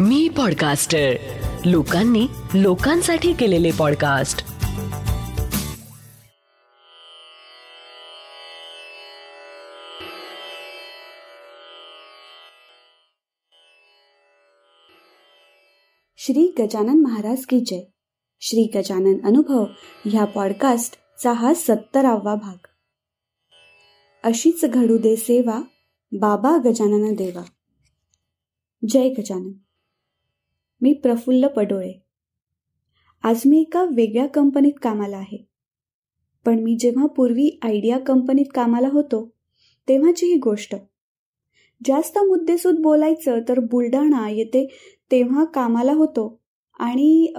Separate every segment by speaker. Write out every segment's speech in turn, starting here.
Speaker 1: मी podcaster लोकांनी लोकांसाठी केलेले पॉडकास्ट
Speaker 2: श्री गजानन महाराज की जय. श्री गजानन अनुभव ह्या पॉडकास्टचा हा सत्तरावा भाग. अशीच घडू दे सेवा बाबा गजानन देवा. जय गजानन. मी प्रफुल्ल पडोळे. आज मी एका वेगळ्या कंपनीत कामाला आहे. पण मी जेव्हा पूर्वी आयडिया कंपनीत कामाला होतो तेव्हाची ही गोष्ट. जास्त मुद्देसूद बोलायचं तर बुलढाणा येथे तेव्हा कामाला होतो आणि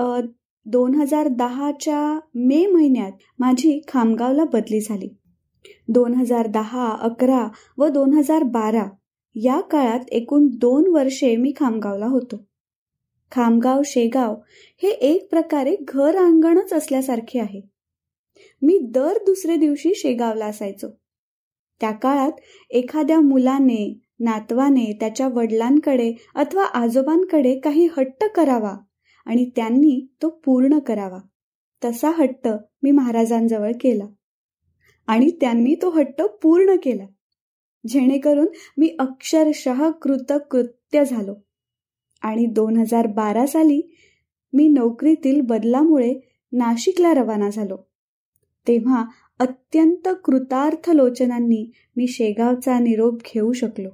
Speaker 2: दोन हजार दहाच्या मे महिन्यात माझी खामगावला बदली झाली. दोन हजार दहा अकरा व दोन हजार बारा या काळात एकूण दोन वर्षे मी खामगावला होतो. खामगाव शेगाव हे एक प्रकारे घर अंगणच असल्यासारखे आहे. मी दर दुसरे दिवशी शेगावला असायचो. त्या काळात एखाद्या मुलाने नातवाने त्याच्या वडिलांकडे अथवा आजोबांकडे काही हट्ट करावा आणि त्यांनी तो पूर्ण करावा. तसा हट्ट मी महाराजांजवळ केला आणि त्यांनी तो हट्ट पूर्ण केला. जेणेकरून मी अक्षरशः कृतकृत्य झालो. आणि दोन हजार बारा साली मी नोकरीतील बदलामुळे नाशिकला रवाना झालो. तेव्हा अत्यंत कृतार्थ लोचनांनी मी शेगावचा निरोप घेऊ शकलो.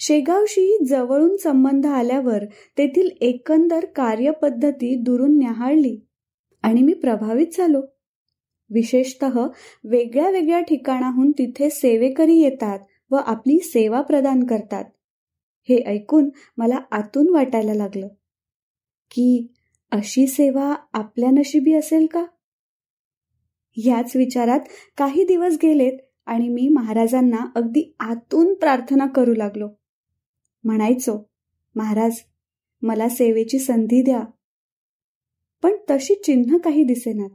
Speaker 2: शेगावशी जवळून संबंध आल्यावर तेथील एकंदर कार्यपद्धती दुरून न्याहाळली आणि मी प्रभावित झालो. विशेषत वेगळ्या वेगळ्या ठिकाणाहून तिथे सेवेकरी येतात व आपली सेवा प्रदान करतात. हे ऐकून मला आतून वाटायला लागलं. की अशी सेवा आपल्या नशिबी असेल का? ह्याच विचारात काही दिवस गेलेत आणि मी महाराजांना अगदी आतून प्रार्थना करू लागलो. म्हणायचो महाराज मला सेवेची संधी द्या. पण तशी चिन्ह काही दिसेनात.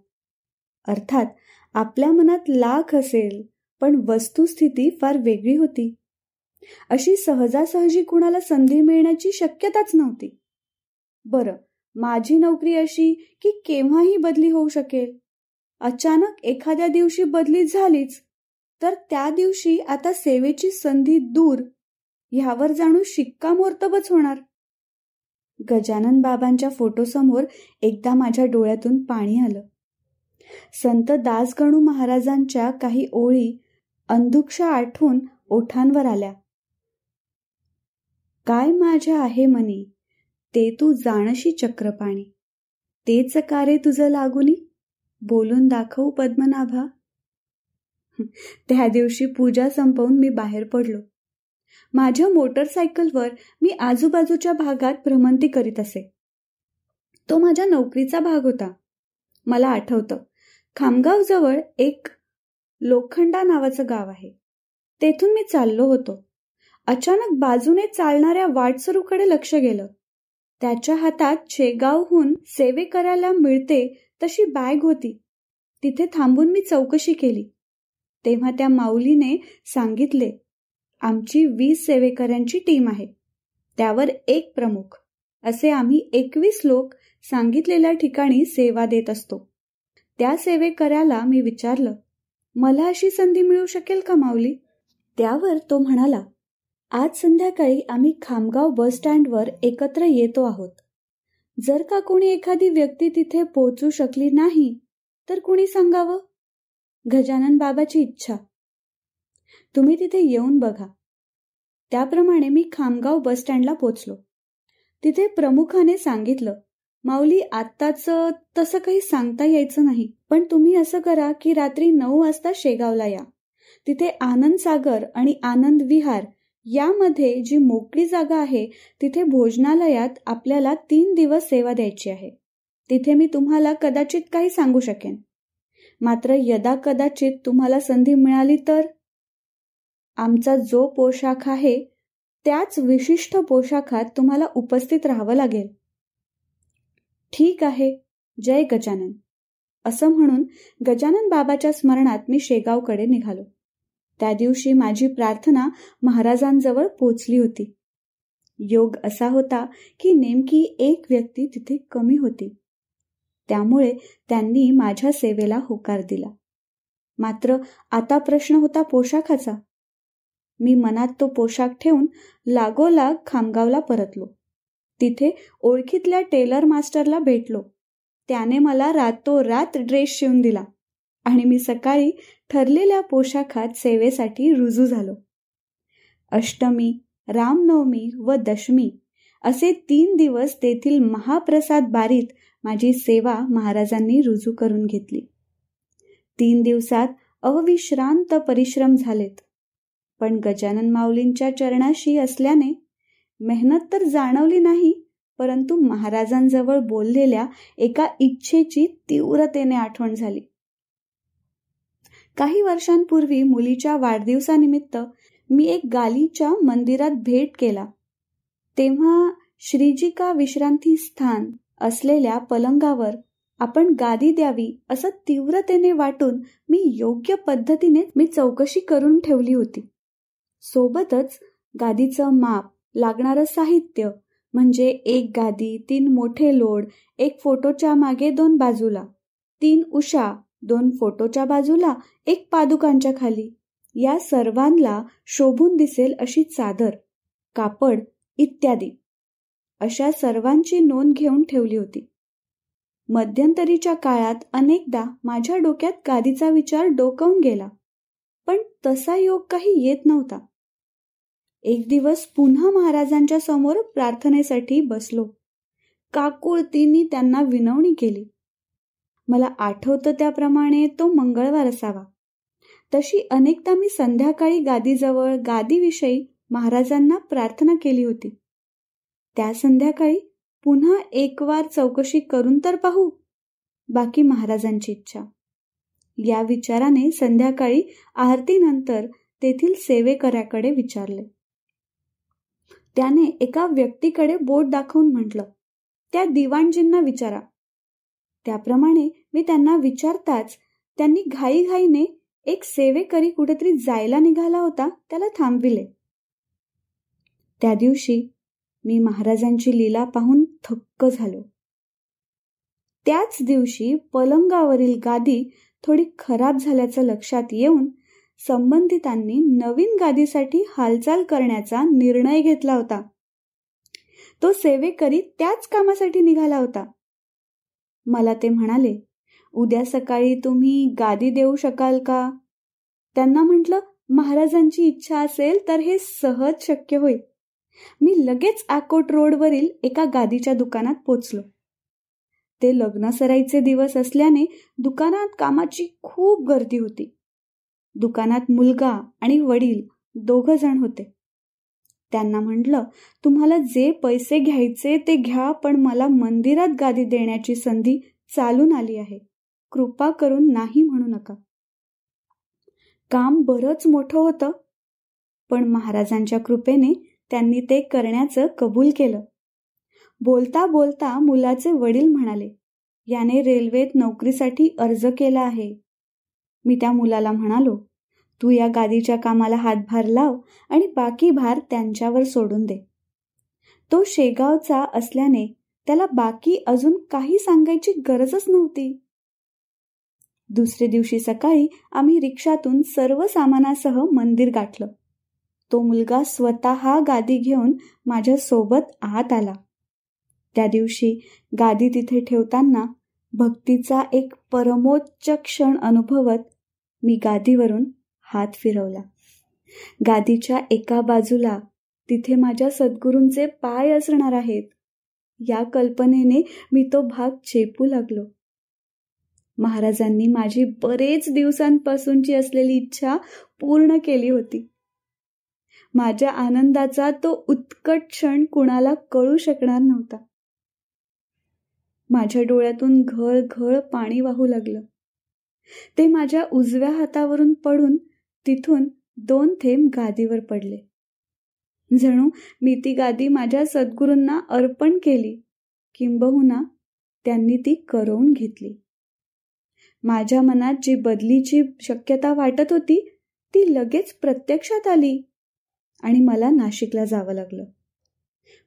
Speaker 2: अर्थात आपल्या मनात लाख असेल पण वस्तुस्थिती फार वेगळी होती. अशी सहजासहजी कुणाला संधी मिळण्याची शक्यताच नव्हती. बरं माझी नोकरी अशी की केव्हाही बदली होऊ शकेल. अचानक एखाद्या दिवशी बदली झालीच तर त्या दिवशी आता सेवेची संधी दूर ह्यावर जाणू शिक्कामोर्तबच होणार. गजानन बाबांच्या फोटोसमोर एकदा माझ्या डोळ्यातून पाणी आलं. संत दासगणू महाराजांच्या काही ओळी अंधुक्षा आठवून ओठांवर आल्या. काय माझ्या आहे मनी ते तू जाणशी चक्रपाणी. तेच कारे तुझं लागुनी? बोलून दाखवू पद्मनाभा. त्या दिवशी पूजा संपवून मी बाहेर पडलो. माझ्या मोटरसायकलवर मी आजूबाजूच्या भागात भ्रमंती करीत असे. तो माझ्या नोकरीचा भाग होता. मला आठवतं खामगाव जवळ एक लोखंडा नावाचं गाव आहे. तेथून मी चाललो होतो. अचानक बाजूने चालणाऱ्या वाटसरूकडे लक्ष गेलं. त्याच्या हातात शेगावहून सेवे करायला मिळते तशी बॅग होती. तिथे थांबून मी चौकशी केली. तेव्हा त्या माऊलीने सांगितले आमची वीस सेवेकऱ्यांची टीम आहे. त्यावर एक प्रमुख. असे आम्ही एकवीस लोक सांगितलेल्या ठिकाणी सेवा देत असतो. त्या सेवेकऱ्याला मी विचारलं मला अशी संधी मिळू शकेल का माऊली? त्यावर तो म्हणाला आज संध्याकाळी आम्ही खामगाव बस स्टँडवर एकत्र येतो आहोत. जर का कोणी एखादी व्यक्ती तिथे पोहोचू शकली नाही तर कुणी सांगावं? गजानन बाबाची इच्छा. तुम्ही तिथे येऊन बघा. त्याप्रमाणे मी खामगाव बस स्टँडला पोचलो तिथे प्रमुखाने सांगितलं माऊली आत्ताच तसं काही सांगता यायचं नाही पण तुम्ही असं करा की रात्री नऊ वाजता शेगावला या. तिथे आनंद सागर आणि आनंद विहार यामध्ये जी मोकळी जागा आहे तिथे भोजनालयात आपल्याला तीन दिवस सेवा द्यायची आहे. तिथे मी तुम्हाला कदाचित काही सांगू शकेन. मात्र यदा कदाचित तुम्हाला संधी मिळाली तर? आमचा जो पोशाख आहे त्याच विशिष्ट पोशाखात तुम्हाला उपस्थित राहावं लागेल. ठीक आहे जय गजानन. असं म्हणून गजानन बाबाच्या स्मरणात मी शेगावकडे निघालो. त्या दिवशी माझी प्रार्थना महाराजांजवळ पोचली होती. योग असा होता की नेमकी एक व्यक्ती तिथे कमी होती. त्यामुळे त्यांनी माझ्या सेवेला होकार दिला. मात्र आता प्रश्न होता पोशाखाचा. मी मनात तो पोशाख ठेवून लागोलाग खामगावला परतलो. तिथे ओळखीतल्या टेलर मास्टरला भेटलो. त्याने मला रातोरात ड्रेस शिवून दिला. आणि मी सकाळी ठरलेल्या पोशाखात सेवेसाठी रुजू झालो. अष्टमी रामनवमी व दशमी असे तीन दिवस तेथील महाप्रसाद बारीत माझी सेवा महाराजांनी रुजू करून घेतली. तीन दिवसात अविश्रांत परिश्रम झालेत. पण गजानन माऊलींच्या चरणाशी असल्याने मेहनत तर जाणवली नाही परंतु महाराजांजवळ बोललेल्या एका इच्छेची तीव्रतेने आठवण झाली. काही वर्षांपूर्वी मुलीच्या वाढदिवसानिमित्त मी एक गालीच्या मंदिरात भेट केला. तेव्हा श्रीजिका विश्रांती स्थान असलेल्या पलंगावर आपण गादी द्यावी असं तीव्रतेने वाटून मी योग्य पद्धतीने मी चौकशी करून ठेवली होती. सोबतच गादीचं माप लागणारं साहित्य म्हणजे एक गादी तीन मोठे लोड एक फोटोच्या मागे दोन बाजूला तीन उषा दोन फोटोच्या बाजूला एक पादुकांच्या खाली. या सर्वांना शोभून दिसेल अशी चादर कापड इत्यादी अशा सर्वांची नोंद घेऊन ठेवली होती. मध्यंतरीच्या काळात अनेकदा माझ्या डोक्यात गादीचा विचार डोकावून गेला पण तसा योग काही येत नव्हता. एक दिवस पुन्हा महाराजांच्या समोर प्रार्थनेसाठी बसलो. काकुळतींनी त्यांना विनवणी केली. मला आठवतं त्याप्रमाणे तो मंगळवार असावा. तशी अनेकदा मी संध्याकाळी गादीजवळ गादीविषयी महाराजांना प्रार्थना केली होती. त्या संध्याकाळी पुन्हा एक वार चौकशी करून तर पाहू बाकी महाराजांची इच्छा. या विचाराने संध्याकाळी आरतीनंतर तेथील सेवेकऱ्याकडे विचारले. त्याने एका व्यक्तीकडे बोट दाखवून म्हटलं त्या दिवाणजींना विचारा. त्याप्रमाणे मी त्यांना विचारताच त्यांनी घाईघाईने एक सेवेकरी कुठेतरी जायला निघाला होता त्याला थांबविले. त्या दिवशी मी महाराजांची लीला पाहून थक्क झालो. त्याच दिवशी पलंगावरील गादी थोडी खराब झाल्याचं लक्षात येऊन संबंधितांनी नवीन गादीसाठी हालचाल करण्याचा निर्णय घेतला होता. तो सेवेकरी त्याच कामासाठी निघाला होता. मला ते म्हणाले उद्या सकाळी तुम्ही गादी देऊ शकाल का? त्यांना म्हटलं महाराजांची इच्छा असेल तर हे सहज शक्य होईल. मी लगेच आकोट रोडवरील एका गादीच्या दुकानात पोचलो. ते लग्नसराईचे दिवस असल्याने दुकानात कामाची खूप गर्दी होती. दुकानात मुलगा आणि वडील दोघ जण होते. त्यांना म्हटलं तुम्हाला जे पैसे घ्यायचे ते घ्या पण मला मंदिरात गादी देण्याची संधी चालून आली आहे. कृपा करून नाही म्हणू नका. काम बरंच मोठं होतं पण महाराजांच्या कृपेने त्यांनी ते करण्याचं कबूल केलं. बोलता बोलता मुलाचे वडील म्हणाले याने रेल्वेत नोकरीसाठी अर्ज केला आहे. मी त्या मुलाला म्हणालो तू या गादीच्या कामाला हातभार लाव आणि बाकी भार त्यांच्यावर सोडून दे. तो शेगावचा असल्याने त्याला बाकी अजून काही सांगायची गरजच नव्हती. दुसरे दिवशी सकाळी आम्ही रिक्षातून सर्व सामानासह मंदिर गाठलं. तो मुलगा स्वतः गादी घेऊन माझ्या सोबत आत आला. त्या दिवशी गादी तिथे ठेवताना भक्तीचा एक परमोच्च क्षण अनुभवत मी गादीवरून हात फिरवला. गादीच्या एका बाजूला तिथे माझ्या सद्गुरूंचे पाय असणार आहेत. या कल्पनेने मी तो भाग चेपू लागलो. महाराजांनी माझी बरेच दिवसांपासूनची असलेली इच्छा पूर्ण केली होती. माझ्या आनंदाचा तो उत्कट क्षण कुणाला कळू शकणार नव्हता. माझ्या डोळ्यातून घळ घळ पाणी वाहू लागलं. ते माझ्या उजव्या हातावरून पडून तिथून दोन थेंब गादीवर पडले. जणू मी ती गादी माझ्या सद्गुरूंना अर्पण केली. किंबहुना त्यांनी ती करवून घेतली. माझ्या मनात जी बदलीची शक्यता वाटत होती ती लगेच प्रत्यक्षात आली आणि मला नाशिकला जावं लागलं.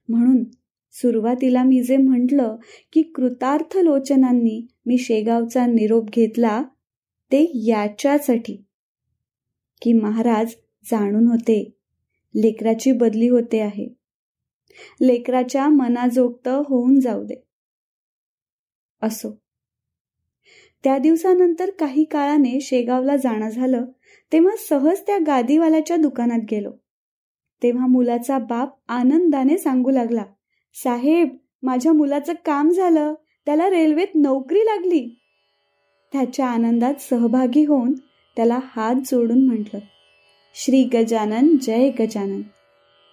Speaker 2: म्हणून सुरुवातीला मी जे म्हटलं की कृतार्थ लोचनांनी मी शेगावचा निरोप घेतला ते याच्यासाठी की महाराज जाणून होते. लेकराची बदली होते आहे. लेकराच्या मनाजोगत होऊन जाऊ दे. असो. त्या दिवसानंतर काही काळाने शेगावला जाणं झालं तेव्हा सहज त्या गादीवाल्याच्या दुकानात गेलो. तेव्हा मुलाचा बाप आनंदाने सांगू लागला साहेब माझ्या मुलाचं काम झालं. त्याला रेल्वेत नोकरी लागली. त्याच्या आनंदात सहभागी होऊन त्याला हात जोडून म्हटलं श्री गजानन जय गजानन.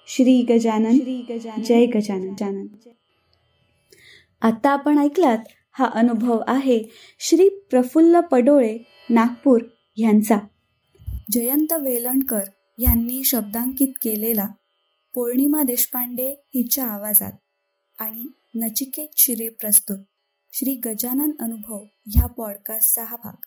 Speaker 2: श्री गजानन श्री गजानन जय गजानन. जानन आता आपण ऐकलात हा अनुभव आहे श्री प्रफुल्ल पडोळे नागपूर यांचा. जयंत वेलणकर यांनी शब्दांकित केलेला पौर्णिमा देशपांडे हिच्या आवाजात आणि नचिकेत शिरे प्रस्तुत. श्री गजानन अनुभव ह्या पॉडकास्टचा हा भाग.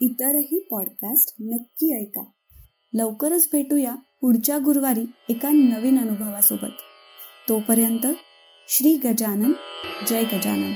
Speaker 2: इतरही पॉडकास्ट नक्की ऐका. लवकरच भेटूया पुढच्या गुरुवारी एका नवीन अनुभवासोबत. तोपर्यंत श्री गजानन जय गजानन.